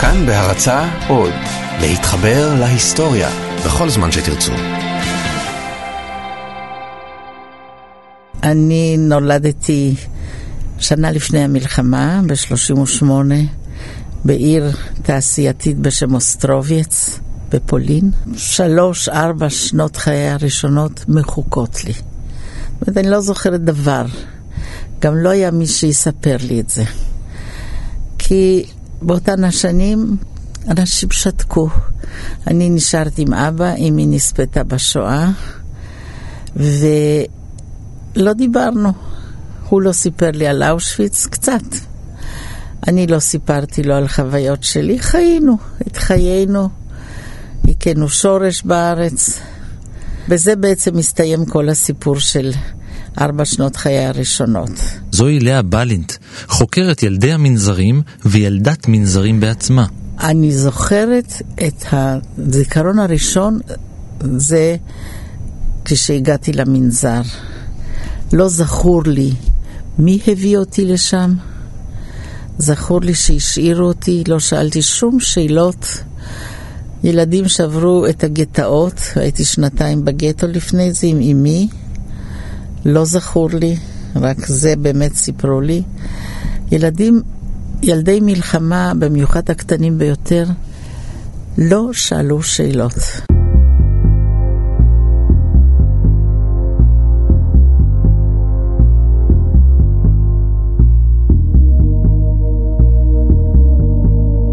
כאן בהרצה עוד, להתחבר להיסטוריה בכל זמן שתרצו. אני נולדתי שנה לפני המלחמה, ב-38, בעיר תעשייתית בשם אוסטרובייץ, בפולין. שלוש, ארבע שנות חיי הראשונות מחוקות לי. זאת אומרת, אני לא זוכרת דבר. גם לא היה מי שיספר לי את זה. כי באותן השנים אנשים שתקו. אני נשארתי עם אבא, אמי נספתה בשואה, ולא דיברנו. הוא לא סיפר לי על אושוויץ, קצת. אני לא סיפרתי לו על חוויות שלי, חיינו את חיינו, הכינו שורש בארץ. בזה בעצם מסתיים כל הסיפור של ארבע שנות חיי הראשונות. זוהי לאה בלינט, חוקרת ילדי המנזרים וילדת מנזרים בעצמה. אני זוכרת את הזיכרון הראשון, זה כשהגעתי למנזר. לא זכור לי מי הביא אותי לשם. זכור לי שהשאירו אותי, לא שאלתי שום שאלות. ילדים שעברו את הגטאות, הייתי שנתיים בגטו לפני זה עם אמי. לא זכור לי, רק זה באמת סיפרו לי. ילדים, ילדי מלחמה, במיוחד הקטנים ביותר, לא שאלו שאלות.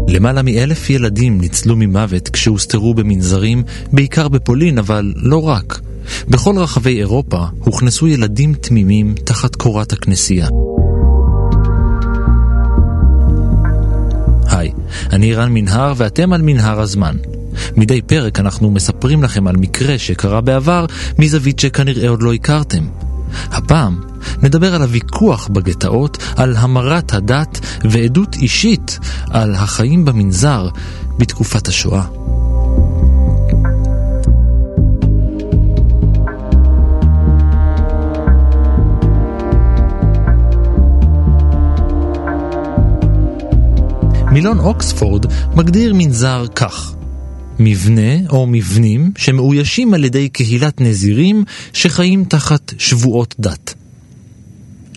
למעלה מאלף ילדים ניצלו ממוות כשהוסתרו במנזרים, בעיקר בפולין, אבל לא רק. בכל רחבי אירופה הוכנסו ילדים תמימים תחת קורת הכנסייה. היי, אני רן מנהר ואתם על מנהר הזמן. מדי פרק אנחנו מספרים לכם על מקרה שקרה בעבר מזווית שכנראה עוד לא הכרתם. הפעם נדבר על הוויכוח בגטאות, על המרת הדת ועדות אישית על החיים במנזר בתקופת השואה. מילון אוקספורד מגדיר מנזר כך מבנה או מבנים שמאוישים על ידי קהילת נזירים שחיים תחת שבועות דת.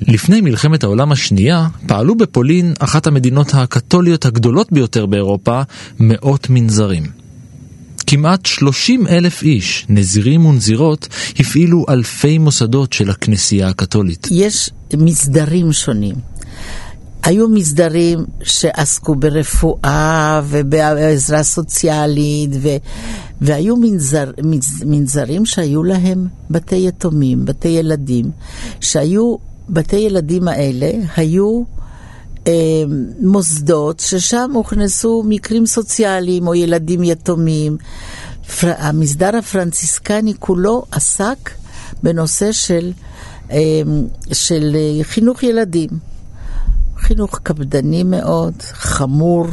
לפני מלחמת העולם השנייה פעלו בפולין, אחת המדינות הקתוליות הגדולות ביותר באירופה, מאות מנזרים. כמעט 30 אלף איש, נזירים ונזירות, הפעילו אלפי מוסדות של הכנסייה הקתולית. יש מסדרים שונים. היו מסדרים שעסקו ברפואה ובעזרה סוציאלית, ו, והיו מנזר, מנז, מנזרים שהיו להם בתי יתומים, בתי ילדים, שהיו, בתי ילדים האלה היו אה, מוסדות ששם הוכנסו מקרים סוציאליים או ילדים יתומים. פר, המסדר הפרנציסקני כולו עסק בנושא של, אה, של אה, חינוך ילדים. חינוך קפדני מאוד, חמור,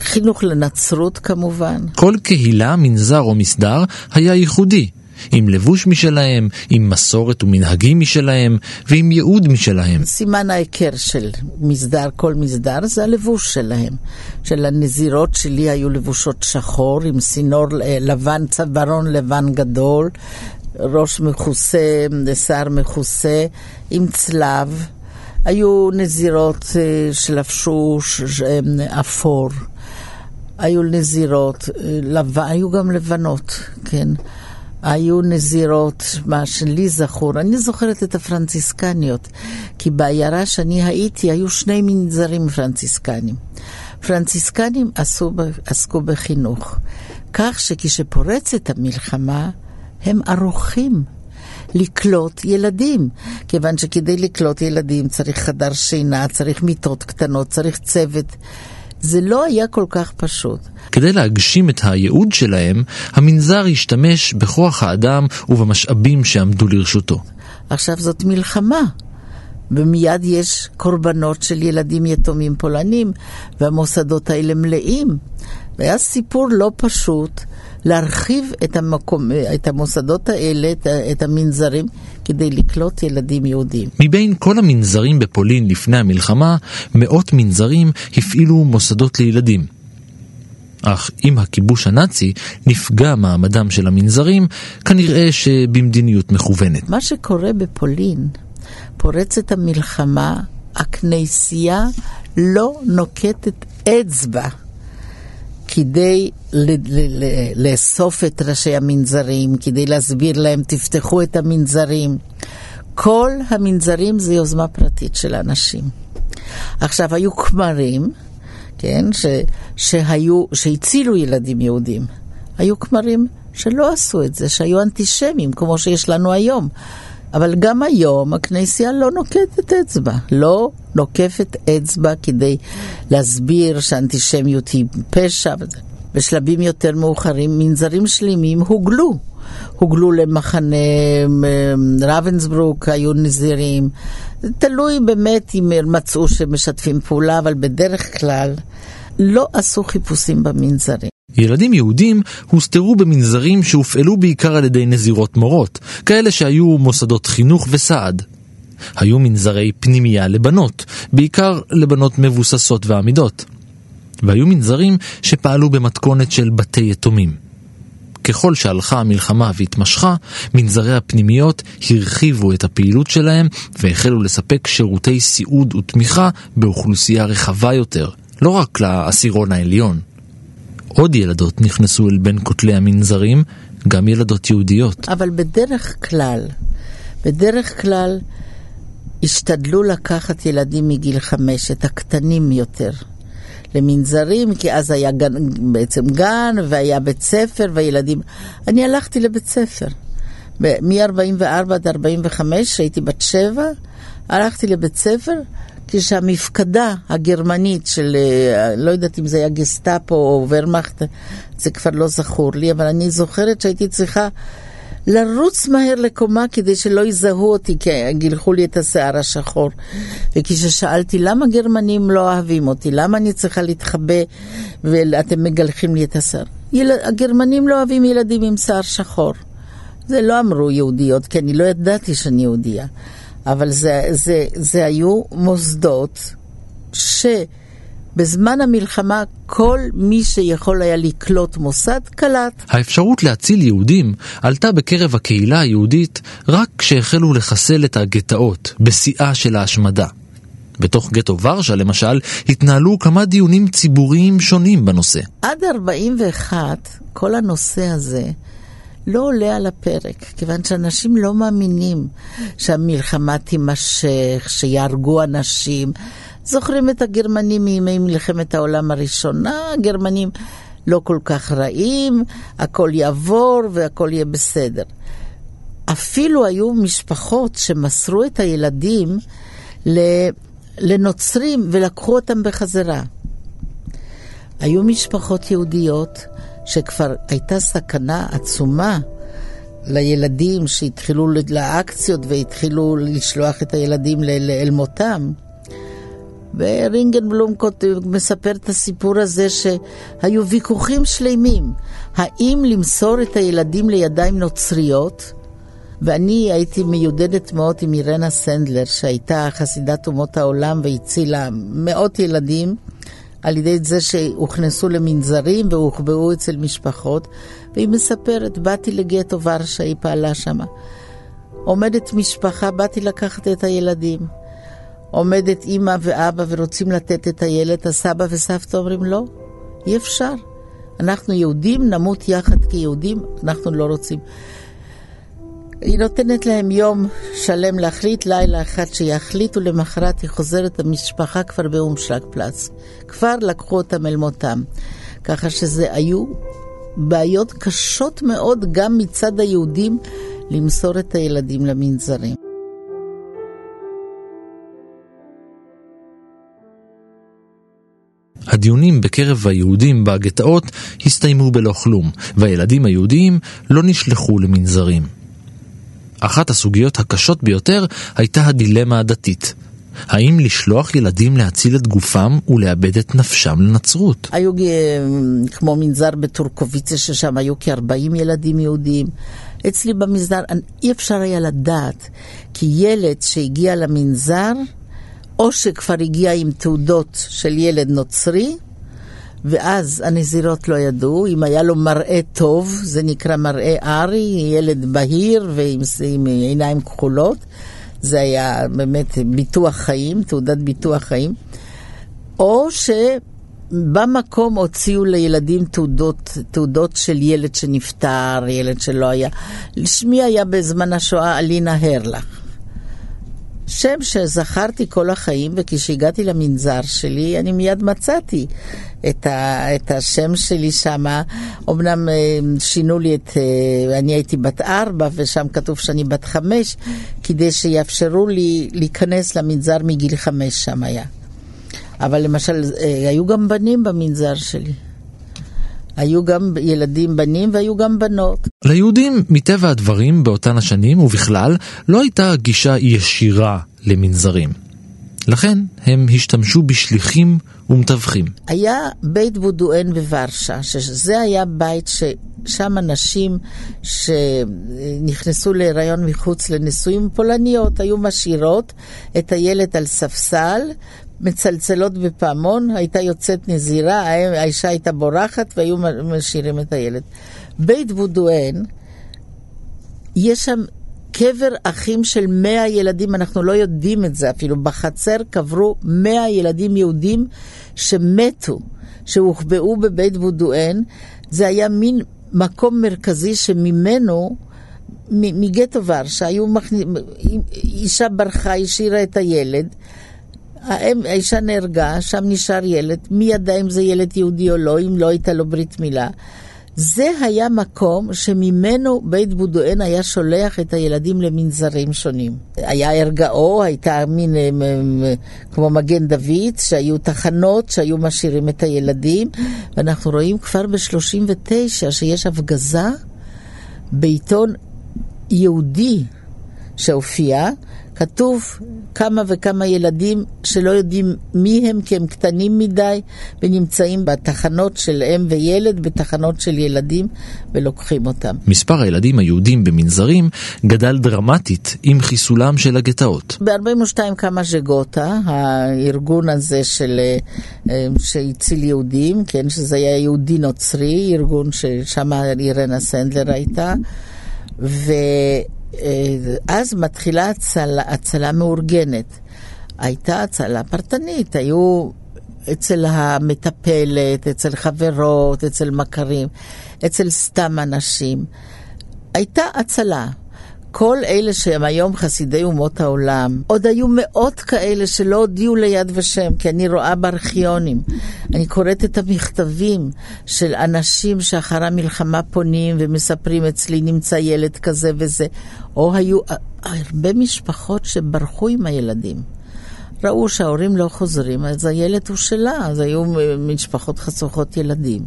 חינוך לנצרות כמובן. כל קהילה, מנזר או מסדר היה ייחודי, עם לבוש משלהם, עם מסורת ומנהגים משלהם, ועם ייעוד משלהם. סימן ההיכר של מסדר, כל מסדר, זה הלבוש שלהם. של הנזירות שלי היו לבושות שחור, עם סינור לבן, צווארון לבן גדול, ראש מכוסה, שיער מכוסה, עם צלב. היו נזירות אה, שלבשו אה, אפור, היו נזירות, אה, לבן, היו גם לבנות, כן. היו נזירות, מה שלי זכור, אני זוכרת את הפרנציסקניות, כי בעיירה שאני הייתי היו שני מנזרים פרנציסקנים. פרנציסקנים עשו, עסקו בחינוך, כך שכשפורצת המלחמה הם ערוכים לקלוט ילדים, כיוון שכדי לקלוט ילדים צריך חדר שינה, צריך מיטות קטנות, צריך צוות. זה לא היה כל כך פשוט. כדי להגשים את הייעוד שלהם, המנזר השתמש בכוח האדם ובמשאבים שעמדו לרשותו. עכשיו זאת מלחמה, ומיד יש קורבנות של ילדים יתומים פולנים, והמוסדות האלה מלאים. והיה סיפור לא פשוט להרחיב את, המקום, את המוסדות האלה, את, את המנזרים, כדי לקלוט ילדים יהודים. מבין כל המנזרים בפולין לפני המלחמה, מאות מנזרים הפעילו מוסדות לילדים. אך עם הכיבוש הנאצי נפגע מעמדם של המנזרים, כנראה שבמדיניות מכוונת. מה שקורה בפולין, פורצת המלחמה, הכנסייה לא נוקטת אצבע כדי לאסוף את ראשי המנזרים, כדי להסביר להם, תפתחו את המנזרים. כל המנזרים זה יוזמה פרטית של האנשים. עכשיו, היו כמרים, כן, ש, שהיו, שהצילו ילדים יהודים. היו כמרים שלא עשו את זה, שהיו אנטישמים, כמו שיש לנו היום. אבל גם היום הכנסייה לא נוקטת אצבע, לא נוקפת אצבע כדי להסביר שאנטישמיות היא פשע. בשלבים יותר מאוחרים מנזרים שלמים הוגלו. הוגלו למחנה רבנסברוק, היו נזירים. תלוי באמת אם מצאו שמשתפים פעולה, אבל בדרך כלל לא עשו חיפושים במנזרים. ילדים יהודים הוסתרו במנזרים שהופעלו בעיקר על ידי נזירות מורות, כאלה שהיו מוסדות חינוך וסעד. היו מנזרי פנימייה לבנות, בעיקר לבנות מבוססות ועמידות. והיו מנזרים שפעלו במתכונת של בתי יתומים. ככל שהלכה המלחמה והתמשכה, מנזרי הפנימיות הרחיבו את הפעילות שלהם והחלו לספק שירותי סיעוד ותמיכה באוכלוסייה רחבה יותר, לא רק לעשירון העליון. עוד ילדות נכנסו אל בין כותלי המנזרים, גם ילדות יהודיות. אבל בדרך כלל, בדרך כלל השתדלו לקחת ילדים מגיל חמש, את הקטנים יותר. למנזרים, כי אז היה גן, בעצם גן, והיה בית ספר, והילדים... אני הלכתי לבית ספר. מ-44 עד 45, הייתי בת שבע, הלכתי לבית ספר, כשהמפקדה הגרמנית של, אה, לא יודעת אם זה היה גסטאפו או ורמאכט, זה כבר לא זכור לי, אבל אני זוכרת שהייתי צריכה לרוץ מהר לקומה כדי שלא יזהו אותי, כי גילחו לי את השיער השחור. וכששאלתי למה גרמנים לא אוהבים אותי, למה אני צריכה להתחבא ואתם מגלחים לי את השיער? יל... הגרמנים לא אוהבים ילדים עם שיער שחור. זה לא אמרו יהודיות, כי אני לא ידעתי שאני יהודייה. אבל זה, זה, זה היו מוסדות ש... בזמן המלחמה כל מי שיכול היה לקלוט מוסד קלט. האפשרות להציל יהודים עלתה בקרב הקהילה היהודית רק כשהחלו לחסל את הגטאות, בשיאה של ההשמדה. בתוך גטו ורשה למשל, התנהלו כמה דיונים ציבוריים שונים בנושא. עד 41, כל הנושא הזה לא עולה על הפרק, כיוון שאנשים לא מאמינים שהמלחמה תימשך, שיהרגו אנשים. זוכרים את הגרמנים מימי מלחמת העולם הראשונה, הגרמנים לא כל כך רעים, הכל יעבור והכל יהיה בסדר. אפילו היו משפחות שמסרו את הילדים לנוצרים ולקחו אותם בחזרה. היו משפחות יהודיות שכבר הייתה סכנה עצומה לילדים שהתחילו לאקציות והתחילו לשלוח את הילדים אל מותם. ורינגנבלום מספר את הסיפור הזה שהיו ויכוחים שלמים, האם למסור את הילדים לידיים נוצריות, ואני הייתי מיודדת מאוד עם אירנה סנדלר, שהייתה חסידת אומות העולם והצילה מאות ילדים, על ידי זה שהוכנסו למנזרים והוחבאו אצל משפחות, והיא מספרת, באתי לגטו ורשה, היא פעלה שמה. עומדת משפחה, באתי לקחת את הילדים. עומדת אימא ואבא ורוצים לתת את הילד, הסבא וסבתא אומרים לא, אי אפשר. אנחנו יהודים, נמות יחד כיהודים, אנחנו לא רוצים. היא נותנת להם יום שלם להחליט, לילה אחד שיחליטו, למחרת היא חוזרת, המשפחה כבר באומשלג פלאץ. כבר לקחו אותם אל מותם. ככה שזה היו בעיות קשות מאוד גם מצד היהודים למסור את הילדים למנזרים. הדיונים בקרב היהודים בגטאות הסתיימו בלא כלום, והילדים היהודיים לא נשלחו למנזרים. אחת הסוגיות הקשות ביותר הייתה הדילמה הדתית. האם לשלוח ילדים להציל את גופם ולאבד את נפשם לנצרות? היו אה, כמו מנזר בטורקוביציה ששם היו כ-40 ילדים יהודים. אצלי במנזר אי אפשר היה לדעת, כי ילד שהגיע למנזר, או שכבר הגיע עם תעודות של ילד נוצרי, ואז הנזירות לא ידעו, אם היה לו מראה טוב, זה נקרא מראה ארי, ילד בהיר ועם עם עיניים כחולות, זה היה באמת ביטוח חיים, תעודת ביטוח חיים, או שבמקום הוציאו לילדים תעודות, תעודות של ילד שנפטר, ילד שלא היה. שמי היה בזמן השואה אלינה הרלך. שם שזכרתי כל החיים, וכשהגעתי למנזר שלי, אני מיד מצאתי את, ה, את השם שלי שם. אמנם אה, שינו לי את... אה, אני הייתי בת ארבע, ושם כתוב שאני בת חמש, כדי שיאפשרו לי להיכנס למנזר מגיל חמש שם היה. אבל למשל, אה, היו גם בנים במנזר שלי. היו גם ילדים בנים והיו גם בנות. ליהודים, מטבע הדברים, באותן השנים ובכלל, לא הייתה גישה ישירה למנזרים. לכן הם השתמשו בשליחים ומתווכים. היה בית בודואן בוורשה, שזה היה בית ששם אנשים שנכנסו להיריון מחוץ לנישואים פולניות היו משאירות את הילד על ספסל מצלצלות בפעמון, הייתה יוצאת נזירה, האישה הייתה בורחת והיו משאירים את הילד. בית בודואן, יש שם קבר אחים של מאה ילדים, אנחנו לא יודעים את זה אפילו. בחצר קברו מאה ילדים יהודים שמתו, שהוחבאו בבית בודואן. זה היה מין מקום מרכזי שממנו, מגטו ורשה, היו מכניסים, אישה ברחה, השאירה את הילד. האם, האישה נהרגה, שם נשאר ילד, מי ידע אם זה ילד יהודי או לא, אם לא הייתה לו ברית מילה. זה היה מקום שממנו בית בודואן היה שולח את הילדים למנזרים שונים. היה ערגאו, הייתה מין כמו מגן דוד, שהיו תחנות שהיו משאירים את הילדים, ואנחנו רואים כבר ב-39 שיש הפגזה בעיתון יהודי שהופיע, כתוב כמה וכמה ילדים שלא יודעים מי הם כי הם קטנים מדי ונמצאים בתחנות של אם וילד, בתחנות של ילדים ולוקחים אותם. מספר הילדים היהודים במנזרים גדל דרמטית עם חיסולם של הגטאות. ב-42 קמה ז'גוטה, הארגון הזה של, אה, שהציל יהודים, כן, שזה היה יהודי נוצרי, ארגון ששם אירנה סנדלר הייתה. ו... אה, אז מתחילה הצלה, הצלה מאורגנת. הייתה הצלה פרטנית, היו אצל המטפלת, אצל חברות, אצל מכרים, אצל סתם אנשים. הייתה הצלה. כל אלה שהם היום חסידי אומות העולם, עוד היו מאות כאלה שלא הודיעו ליד ושם, כי אני רואה בארכיונים. אני קוראת את המכתבים של אנשים שאחרי המלחמה פונים ומספרים, אצלי נמצא ילד כזה וזה. או היו הרבה משפחות שברחו עם הילדים. ראו שההורים לא חוזרים, אז הילד הוא שלה, אז היו משפחות חסוכות ילדים.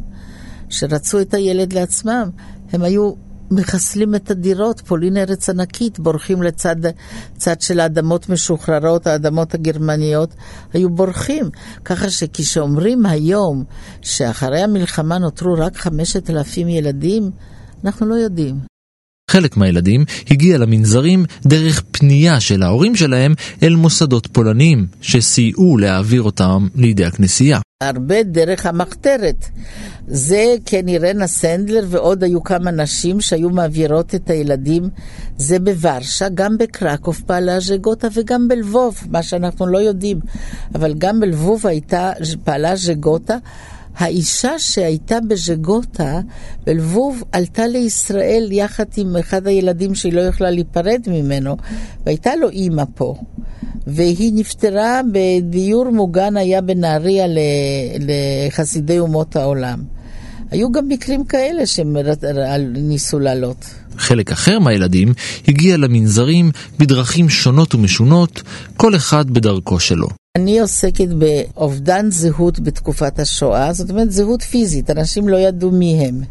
שרצו את הילד לעצמם, הם היו מחסלים את הדירות, פולין ארץ ענקית, בורחים לצד צד של האדמות משוחררות, האדמות הגרמניות, היו בורחים. ככה שכשאומרים היום שאחרי המלחמה נותרו רק חמשת אלפים ילדים, אנחנו לא יודעים. חלק מהילדים הגיע למנזרים דרך פנייה של ההורים שלהם אל מוסדות פולניים, שסייעו להעביר אותם לידי הכנסייה. הרבה דרך המחתרת. זה כן אירנה סנדלר ועוד היו כמה נשים שהיו מעבירות את הילדים. זה בוורשה, גם בקרקוב פעלה ז'גוטה וגם בלבוב, מה שאנחנו לא יודעים. אבל גם בלבוב הייתה, פעלה ז'גוטה. האישה שהייתה בז'גוטה, בלבוב, עלתה לישראל יחד עם אחד הילדים שהיא לא יכלה להיפרד ממנו, והייתה לו אימא פה. והיא נפטרה בדיור מוגן היה בנהריה לחסידי אומות העולם. היו גם מקרים כאלה שניסו לעלות. חלק אחר מהילדים הגיע למנזרים בדרכים שונות ומשונות, כל אחד בדרכו שלו. אני עוסקת באובדן זהות בתקופת השואה, זאת אומרת זהות פיזית, אנשים לא ידעו מי הם.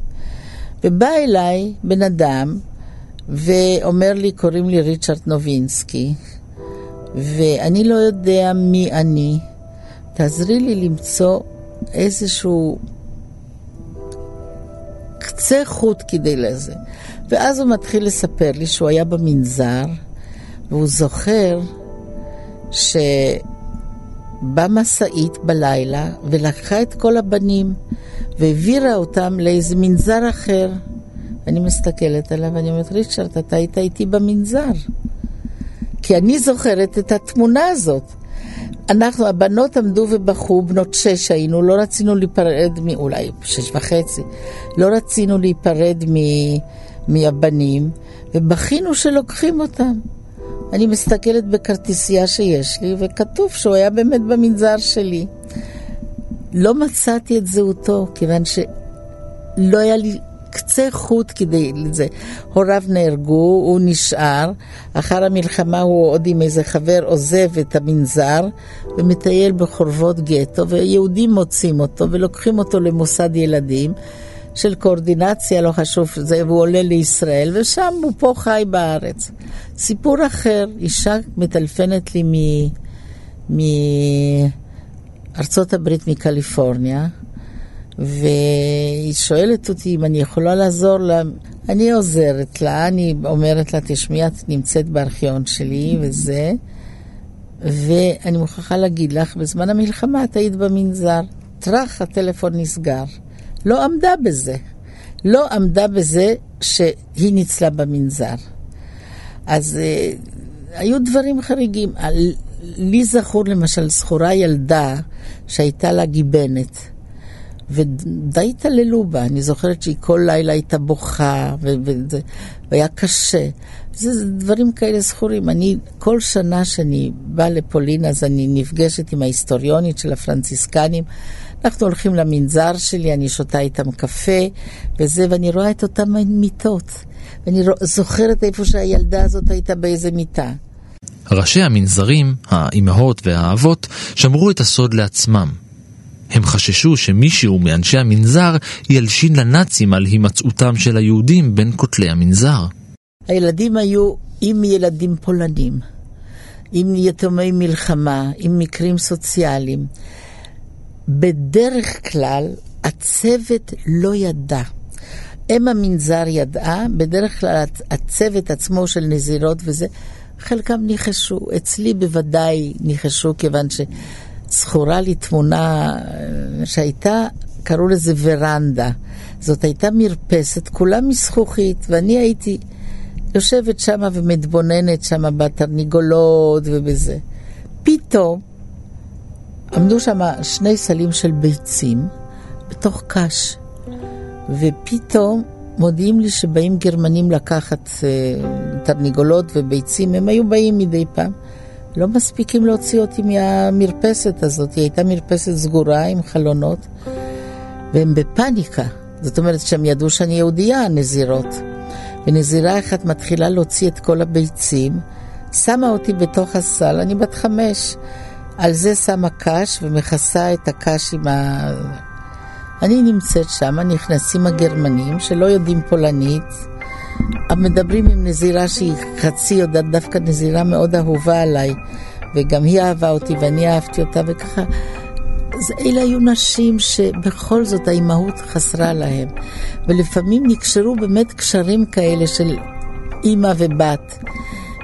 ובא אליי בן אדם ואומר לי, קוראים לי ריצ'רד נובינסקי, ואני לא יודע מי אני. תעזרי לי למצוא איזשהו קצה חוט כדי לזה. ואז הוא מתחיל לספר לי שהוא היה במנזר, והוא זוכר ש... במשאית בלילה ולקחה את כל הבנים והעבירה אותם לאיזה מנזר אחר. אני מסתכלת עליו ואני אומרת, ריצ'רד, אתה היית איתי במנזר. כי אני זוכרת את התמונה הזאת. אנחנו, הבנות עמדו ובכו, בנות שש היינו, לא רצינו להיפרד, מ, אולי שש וחצי, לא רצינו להיפרד מ, מהבנים, ובכינו שלוקחים אותם. אני מסתכלת בכרטיסייה שיש לי, וכתוב שהוא היה באמת במנזר שלי. לא מצאתי את זהותו, כיוון שלא היה לי קצה חוט כדי לזה. הוריו נהרגו, הוא נשאר, אחר המלחמה הוא עוד עם איזה חבר עוזב את המנזר ומטייל בחורבות גטו, ויהודים מוצאים אותו ולוקחים אותו למוסד ילדים. של קואורדינציה, לא חשוב, זה, והוא עולה לישראל, ושם הוא פה חי בארץ. סיפור אחר, אישה מטלפנת לי מארצות הברית, מקליפורניה, והיא שואלת אותי אם אני יכולה לעזור לה. אני עוזרת לה, אני אומרת לה, תשמעי, את נמצאת בארכיון שלי וזה, ואני מוכרחה להגיד לך, בזמן המלחמה את היית במנזר. טראח, הטלפון נסגר. לא עמדה בזה. לא עמדה בזה שהיא ניצלה במנזר. אז אה, היו דברים חריגים. לי זכור למשל, זכורה ילדה שהייתה לה גיבנת. ודי התעללו בה, אני זוכרת שהיא כל לילה הייתה בוכה, וזה, והיה קשה. זה, דברים כאלה זכורים. אני, כל שנה שאני באה לפולין, אז אני נפגשת עם ההיסטוריונית של הפרנציסקנים. אנחנו הולכים למנזר שלי, אני שותה איתם קפה וזה, ואני רואה את אותן מיטות. ואני זוכרת איפה שהילדה הזאת הייתה באיזה מיטה. ראשי המנזרים, האימהות והאבות, שמרו את הסוד לעצמם. הם חששו שמישהו מאנשי המנזר ילשין לנאצים על הימצאותם של היהודים בין כותלי המנזר. הילדים היו עם ילדים פולנים, עם יתומי מלחמה, עם מקרים סוציאליים. בדרך כלל הצוות לא ידע. אם המנזר ידעה, בדרך כלל הצוות עצמו של נזירות וזה, חלקם ניחשו. אצלי בוודאי ניחשו, כיוון שזכורה לי תמונה אה, שהייתה, קראו לזה ורנדה. זאת הייתה מרפסת, כולה מזכוכית, ואני הייתי יושבת שם ומתבוננת שם בתרנגולות ובזה. פתאום עמדו שם שני סלים של ביצים בתוך קש, ופתאום מודיעים לי שבאים גרמנים לקחת uh, תרנגולות וביצים, הם היו באים מדי פעם. לא מספיקים להוציא אותי מהמרפסת הזאת, היא הייתה מרפסת סגורה עם חלונות, והם בפניקה. זאת אומרת שהם ידעו שאני יהודייה, הנזירות. ונזירה אחת מתחילה להוציא את כל הביצים, שמה אותי בתוך הסל, אני בת חמש. על זה שמה קש ומכסה את הקש עם ה... אני נמצאת שם, נכנסים הגרמנים שלא יודעים פולנית, מדברים עם נזירה שהיא חצי יודעת, דווקא נזירה מאוד אהובה עליי, וגם היא אהבה אותי ואני אהבתי אותה, וככה. אז אלה היו נשים שבכל זאת האימהות חסרה להם, ולפעמים נקשרו באמת קשרים כאלה של אימא ובת.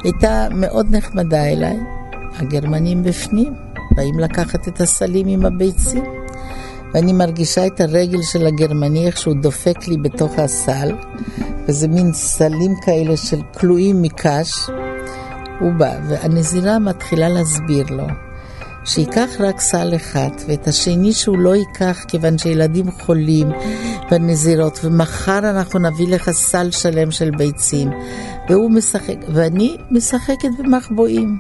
הייתה מאוד נחמדה אליי, הגרמנים בפנים, באים לקחת את הסלים עם הביצים, ואני מרגישה את הרגל של הגרמני, איך שהוא דופק לי בתוך הסל, וזה מין סלים כאלה של כלואים מקש. הוא בא, והנזירה מתחילה להסביר לו שייקח רק סל אחד, ואת השני שהוא לא ייקח, כיוון שילדים חולים בנזירות, ומחר אנחנו נביא לך סל שלם של ביצים. והוא משחק, ואני משחקת במחבואים.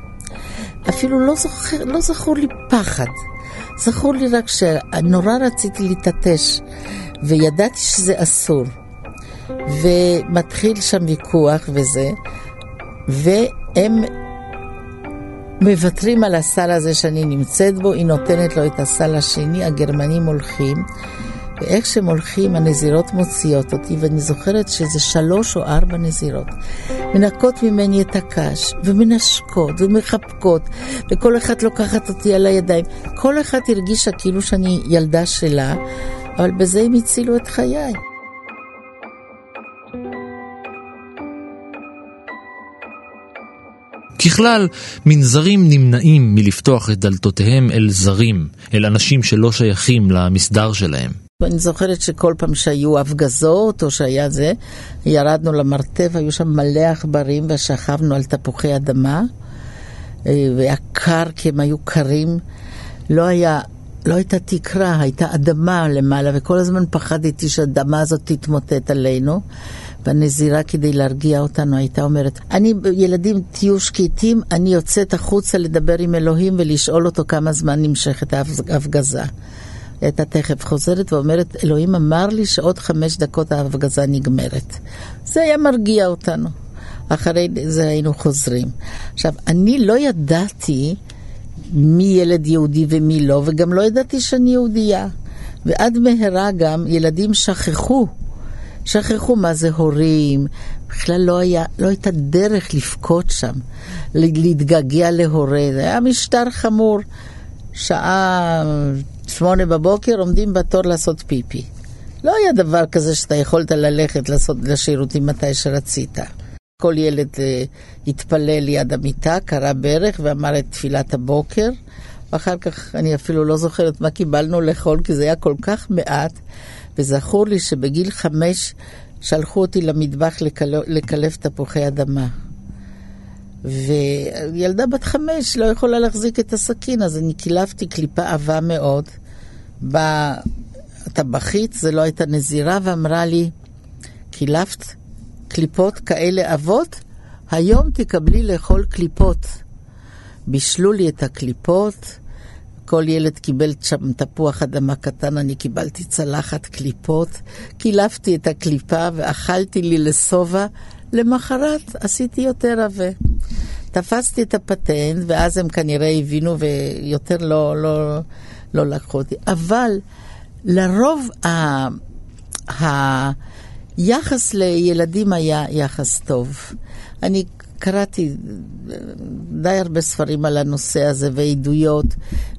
אפילו לא, זוכר, לא זכור לי פחד. זכור לי רק שנורא רציתי להתעטש, וידעתי שזה אסור. ומתחיל שם ויכוח וזה, והם מוותרים על הסל הזה שאני נמצאת בו, היא נותנת לו את הסל השני, הגרמנים הולכים, ואיך שהם הולכים, הנזירות מוציאות אותי, ואני זוכרת שזה שלוש או ארבע נזירות. מנקות ממני את הקש, ומנשקות, ומחבקות, וכל אחת לוקחת אותי על הידיים. כל אחת הרגישה כאילו שאני ילדה שלה, אבל בזה הם הצילו את חיי. ככלל, מנזרים נמנעים מלפתוח את דלתותיהם אל זרים, אל אנשים שלא שייכים למסדר שלהם. אני זוכרת שכל פעם שהיו הפגזות או שהיה זה, ירדנו למרתף, היו שם מלא עכברים ושכבנו על תפוחי אדמה, אה, והיה קר כי הם היו קרים. לא היה, לא הייתה תקרה, הייתה אדמה למעלה, וכל הזמן פחדתי שהאדמה הזאת תתמוטט עלינו. והנזירה כדי להרגיע אותנו הייתה אומרת, אני, ילדים, תהיו שקטים, אני יוצאת החוצה לדבר עם אלוהים ולשאול אותו כמה זמן נמשכת ההפגזה. הייתה תכף חוזרת ואומרת, אלוהים אמר לי שעוד חמש דקות ההפגזה נגמרת. זה היה מרגיע אותנו. אחרי זה היינו חוזרים. עכשיו, אני לא ידעתי מי ילד יהודי ומי לא, וגם לא ידעתי שאני יהודייה. ועד מהרה גם ילדים שכחו, שכחו מה זה הורים, בכלל לא, היה, לא הייתה דרך לבכות שם, להתגעגע להורה, זה היה משטר חמור. שעה שמונה בבוקר עומדים בתור לעשות פיפי. לא היה דבר כזה שאתה יכולת ללכת לעשות לשירותים מתי שרצית. כל ילד uh, התפלל ליד המיטה, קרא ברך ואמר את תפילת הבוקר. ואחר כך אני אפילו לא זוכרת מה קיבלנו לאכול, כי זה היה כל כך מעט. וזכור לי שבגיל חמש שלחו אותי למטבח לקלף תפוחי אדמה. וילדה בת חמש לא יכולה להחזיק את הסכין, אז אני קילפתי קליפה עבה מאוד. באה הטבחית, זה לא הייתה נזירה, ואמרה לי, קילפת קליפות כאלה עבות? היום תקבלי לאכול קליפות. בישלו לי את הקליפות, כל ילד קיבל שם תפוח אדמה קטן, אני קיבלתי צלחת קליפות, קילפתי את הקליפה ואכלתי לי לשובע. למחרת עשיתי יותר עבה. תפסתי את הפטנט, ואז הם כנראה הבינו ויותר לא, לא, לא לקחו אותי. אבל לרוב ה... היחס לילדים היה יחס טוב. אני קראתי די הרבה ספרים על הנושא הזה ועדויות,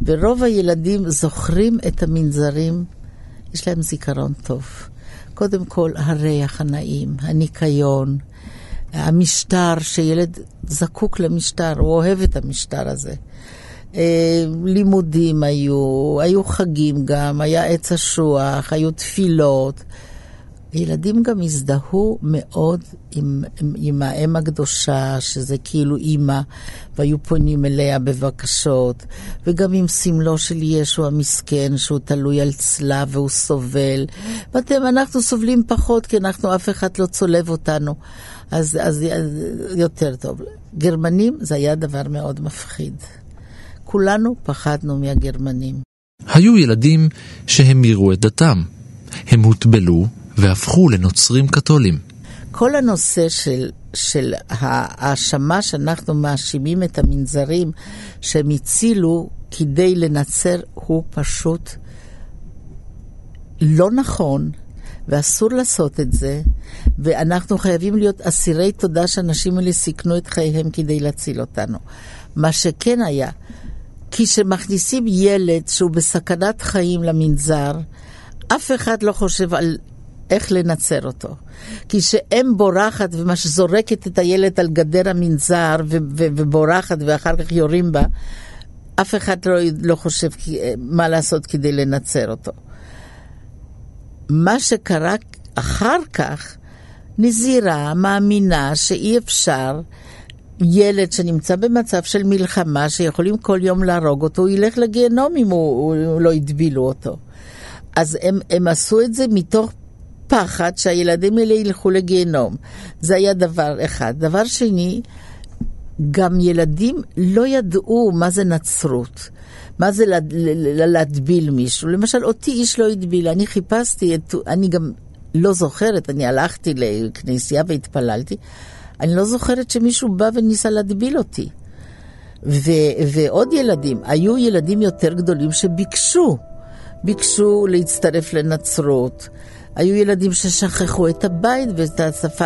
ורוב הילדים זוכרים את המנזרים, יש להם זיכרון טוב. קודם כל, הריח הנעים, הניקיון, המשטר, שילד זקוק למשטר, הוא אוהב את המשטר הזה. אה, לימודים היו, היו חגים גם, היה עץ אשוח, היו תפילות. ילדים גם הזדהו מאוד עם, עם, עם האם הקדושה, שזה כאילו אימא, והיו פונים אליה בבקשות, וגם עם סמלו של ישו המסכן, שהוא תלוי על צלב והוא סובל. ואתם, אנחנו סובלים פחות, כי אנחנו, אף אחד לא צולב אותנו. אז, אז, אז יותר טוב. גרמנים זה היה דבר מאוד מפחיד. כולנו פחדנו מהגרמנים. היו ילדים שהמירו את דתם. הם הוטבלו והפכו לנוצרים קתולים. כל הנושא של, של ההאשמה שאנחנו מאשימים את המנזרים שהם הצילו כדי לנצר הוא פשוט לא נכון. ואסור לעשות את זה, ואנחנו חייבים להיות אסירי תודה שאנשים האלה סיכנו את חייהם כדי להציל אותנו. מה שכן היה, כשמכניסים ילד שהוא בסכנת חיים למנזר, אף אחד לא חושב על איך לנצר אותו. כי כשאם בורחת ומש זורקת את הילד על גדר המנזר ו- ו- ובורחת ואחר כך יורים בה, אף אחד לא, לא חושב מה לעשות כדי לנצר אותו. מה שקרה אחר כך, נזירה מאמינה שאי אפשר ילד שנמצא במצב של מלחמה, שיכולים כל יום להרוג אותו, הוא ילך לגיהנום אם הוא, הוא, לא יטבילו אותו. אז הם, הם עשו את זה מתוך פחד שהילדים האלה ילכו לגיהנום. זה היה דבר אחד. דבר שני, גם ילדים לא ידעו מה זה נצרות. מה זה להטביל מישהו? למשל, אותי איש לא הטביל, אני חיפשתי, את, אני גם לא זוכרת, אני הלכתי לכנסייה והתפללתי, אני לא זוכרת שמישהו בא וניסה להטביל אותי. ו, ועוד ילדים, היו ילדים יותר גדולים שביקשו, ביקשו להצטרף לנצרות. היו ילדים ששכחו את הבית ואת השפה,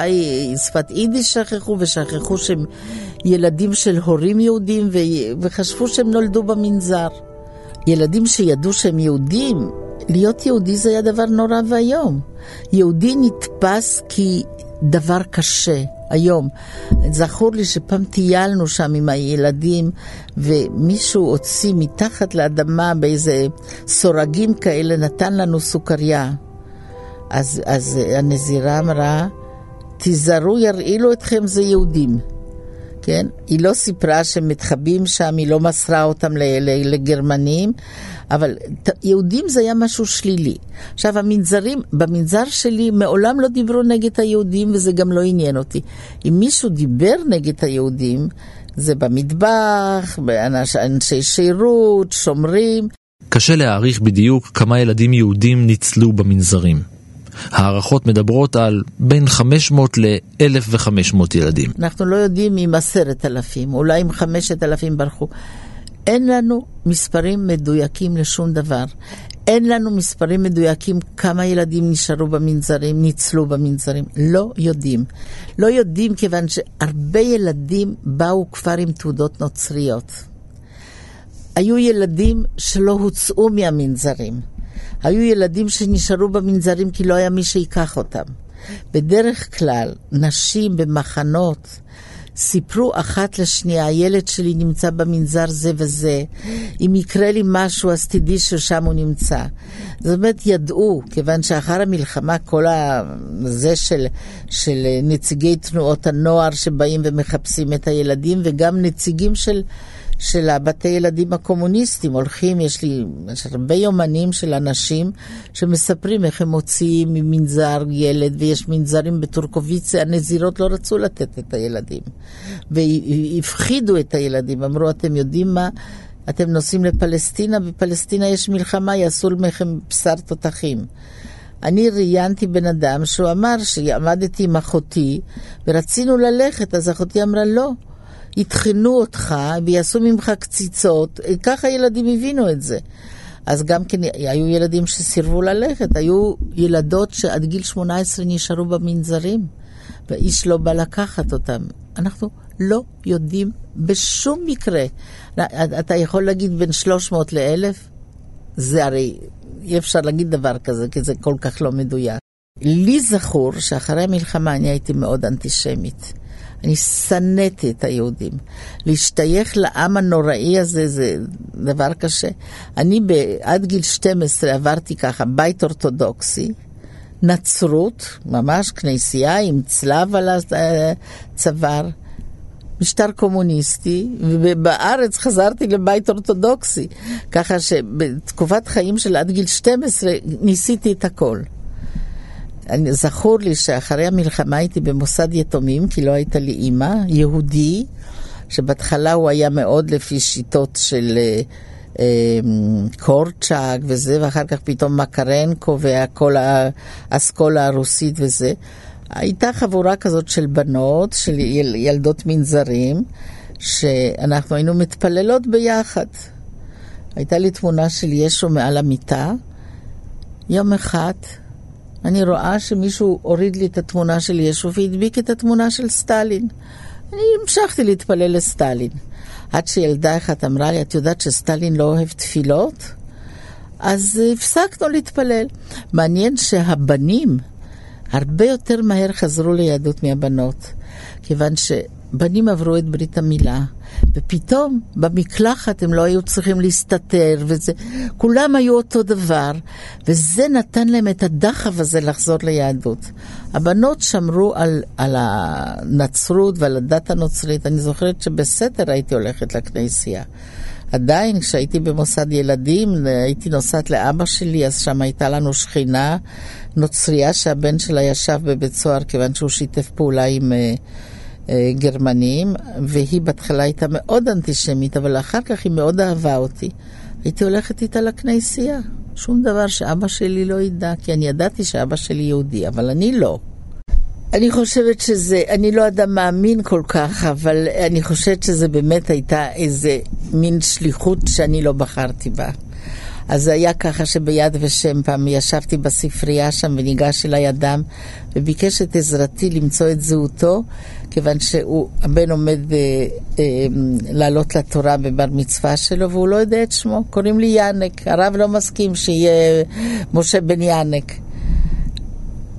שפת יידיש שכחו, ושכחו שהם ילדים של הורים יהודים וחשבו שהם נולדו במנזר. ילדים שידעו שהם יהודים, להיות יהודי זה היה דבר נורא ואיום. יהודי נתפס כדבר קשה, היום. זכור לי שפעם טיילנו שם עם הילדים, ומישהו הוציא מתחת לאדמה באיזה סורגים כאלה, נתן לנו סוכריה. אז, אז הנזירה אמרה, תיזהרו, ירעילו אתכם, זה יהודים. כן? היא לא סיפרה שהם מתחבאים שם, היא לא מסרה אותם לגרמנים, אבל יהודים זה היה משהו שלילי. עכשיו, המנזרים, במנזר שלי מעולם לא דיברו נגד היהודים, וזה גם לא עניין אותי. אם מישהו דיבר נגד היהודים, זה במטבח, באנשי שירות, שומרים. קשה להעריך בדיוק כמה ילדים יהודים ניצלו במנזרים. הערכות מדברות על בין 500 ל-1,500 ילדים. אנחנו לא יודעים אם עשרת אלפים, אולי אם חמשת אלפים ברחו. אין לנו מספרים מדויקים לשום דבר. אין לנו מספרים מדויקים כמה ילדים נשארו במנזרים, ניצלו במנזרים. לא יודעים. לא יודעים כיוון שהרבה ילדים באו כבר עם תעודות נוצריות. היו ילדים שלא הוצאו מהמנזרים. היו ילדים שנשארו במנזרים כי לא היה מי שיקח אותם. בדרך כלל, נשים במחנות סיפרו אחת לשנייה, הילד שלי נמצא במנזר זה וזה, אם יקרה לי משהו אז תדעי ששם הוא נמצא. זאת אומרת, ידעו, כיוון שאחר המלחמה כל הזה של, של נציגי תנועות הנוער שבאים ומחפשים את הילדים, וגם נציגים של... של הבתי ילדים הקומוניסטים. הולכים, יש לי יש הרבה יומנים של אנשים שמספרים איך הם מוציאים ממנזר ילד, ויש מנזרים בטורקוביציה, הנזירות לא רצו לתת את הילדים. והפחידו את הילדים, אמרו, אתם יודעים מה? אתם נוסעים לפלסטינה, בפלסטינה יש מלחמה, יעשו לכם בשר תותחים. אני ראיינתי בן אדם שהוא אמר שעמדתי עם אחותי ורצינו ללכת, אז אחותי אמרה לא, יטחנו אותך ויעשו ממך קציצות, ככה ילדים הבינו את זה. אז גם כן היו ילדים שסירבו ללכת, היו ילדות שעד גיל 18 נשארו במנזרים, ואיש לא בא לקחת אותם. אנחנו לא יודעים בשום מקרה. אתה יכול להגיד בין 300 ל-1000? זה הרי, אי אפשר להגיד דבר כזה, כי זה כל כך לא מדויק. לי זכור שאחרי המלחמה אני הייתי מאוד אנטישמית. אני שנאתי את היהודים. להשתייך לעם הנוראי הזה זה דבר קשה. אני עד גיל 12 עברתי ככה בית אורתודוקסי, נצרות, ממש כנסייה עם צלב על הצוואר. משטר קומוניסטי, ובארץ חזרתי לבית אורתודוקסי. ככה שבתקופת חיים של עד גיל 12 ניסיתי את הכל. אני, זכור לי שאחרי המלחמה הייתי במוסד יתומים, כי לא הייתה לי אימא, יהודי, שבהתחלה הוא היה מאוד לפי שיטות של אה, אה, קורצ'אק וזה, ואחר כך פתאום מקרנקו וכל האסכולה הרוסית וזה. הייתה חבורה כזאת של בנות, של יל, ילדות מנזרים, שאנחנו היינו מתפללות ביחד. הייתה לי תמונה של ישו מעל המיטה. יום אחד אני רואה שמישהו הוריד לי את התמונה של ישו והדביק את התמונה של סטלין. אני המשכתי להתפלל לסטלין. עד שילדה אחת אמרה לי, את יודעת שסטלין לא אוהב תפילות? אז הפסקנו להתפלל. מעניין שהבנים הרבה יותר מהר חזרו ליהדות מהבנות, כיוון שבנים עברו את ברית המילה, ופתאום במקלחת הם לא היו צריכים להסתתר, וזה, כולם היו אותו דבר, וזה נתן להם את הדחף הזה לחזור ליהדות. הבנות שמרו על, על הנצרות ועל הדת הנוצרית. אני זוכרת שבסתר הייתי הולכת לכנסייה. עדיין, כשהייתי במוסד ילדים, הייתי נוסעת לאבא שלי, אז שם הייתה לנו שכינה נוצרייה שהבן שלה ישב בבית סוהר כיוון שהוא שיתף פעולה עם... Uh, גרמנים, והיא בהתחלה הייתה מאוד אנטישמית, אבל אחר כך היא מאוד אהבה אותי. הייתי הולכת איתה לכנסייה. שום דבר שאבא שלי לא ידע, כי אני ידעתי שאבא שלי יהודי, אבל אני לא. אני חושבת שזה, אני לא אדם מאמין כל כך, אבל אני חושבת שזה באמת הייתה איזה מין שליחות שאני לא בחרתי בה. אז זה היה ככה שביד ושם פעם ישבתי בספרייה שם וניגש אליי אדם וביקש את עזרתי למצוא את זהותו, כיוון שהבן עומד אה, אה, לעלות לתורה בבר מצווה שלו והוא לא יודע את שמו, קוראים לי יאנק, הרב לא מסכים שיהיה משה בן יאנק.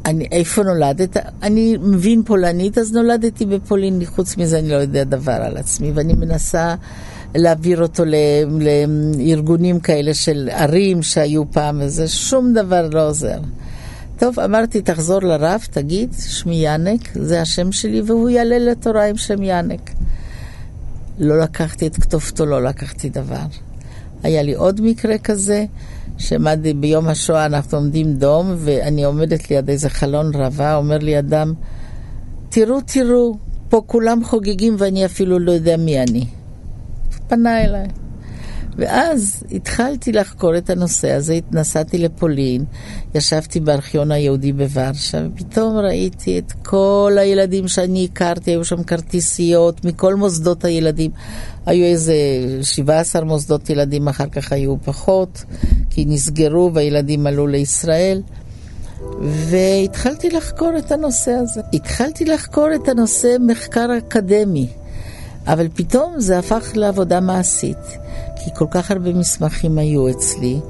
אני, איפה נולדת? אני מבין פולנית, אז נולדתי בפולין, חוץ מזה אני לא יודע דבר על עצמי, ואני מנסה להעביר אותו לארגונים כאלה של ערים שהיו פעם, וזה שום דבר לא עוזר. טוב, אמרתי, תחזור לרב, תגיד, שמי יאנק, זה השם שלי, והוא יעלה לתורה עם שם יאנק. לא לקחתי את כתובתו, לא לקחתי דבר. היה לי עוד מקרה כזה, שעמדתי ביום השואה, אנחנו עומדים דום, ואני עומדת ליד איזה חלון רבה, אומר לי אדם, תראו, תראו, פה כולם חוגגים ואני אפילו לא יודע מי אני. פנה אליי. ואז התחלתי לחקור את הנושא הזה, נסעתי לפולין, ישבתי בארכיון היהודי בוורשה, ופתאום ראיתי את כל הילדים שאני הכרתי, היו שם כרטיסיות מכל מוסדות הילדים. היו איזה 17 מוסדות ילדים, אחר כך היו פחות, כי נסגרו והילדים עלו לישראל. והתחלתי לחקור את הנושא הזה. התחלתי לחקור את הנושא מחקר אקדמי, אבל פתאום זה הפך לעבודה מעשית. כי כל כך הרבה מסמכים היו אצלי,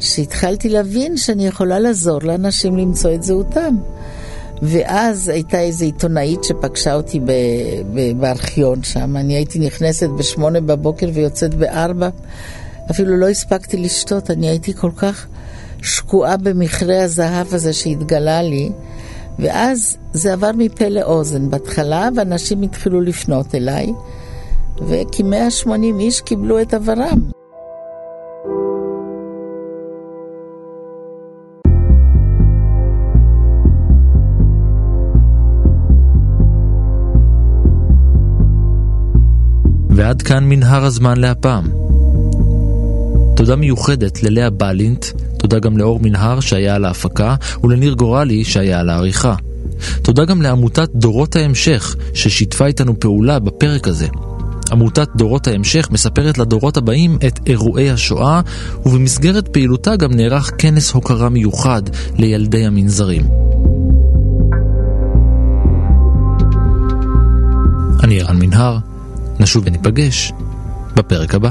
שהתחלתי להבין שאני יכולה לעזור לאנשים למצוא את זהותם. ואז הייתה איזו עיתונאית שפגשה אותי ב- ב- בארכיון שם. אני הייתי נכנסת בשמונה בבוקר ויוצאת בארבע. אפילו לא הספקתי לשתות, אני הייתי כל כך שקועה במכרה הזהב הזה שהתגלה לי. ואז זה עבר מפה לאוזן בהתחלה, ואנשים התחילו לפנות אליי. וכ-180 איש קיבלו את עברם. ועד כאן מנהר הזמן להפעם. תודה מיוחדת ללאה בלינט, תודה גם לאור מנהר שהיה על ההפקה, ולניר גורלי שהיה על העריכה. תודה גם לעמותת דורות ההמשך, ששיתפה איתנו פעולה בפרק הזה. עמותת דורות ההמשך מספרת לדורות הבאים את אירועי השואה, ובמסגרת פעילותה גם נערך כנס הוקרה מיוחד לילדי המנזרים. אני ערן מנהר, נשוב וניפגש בפרק הבא.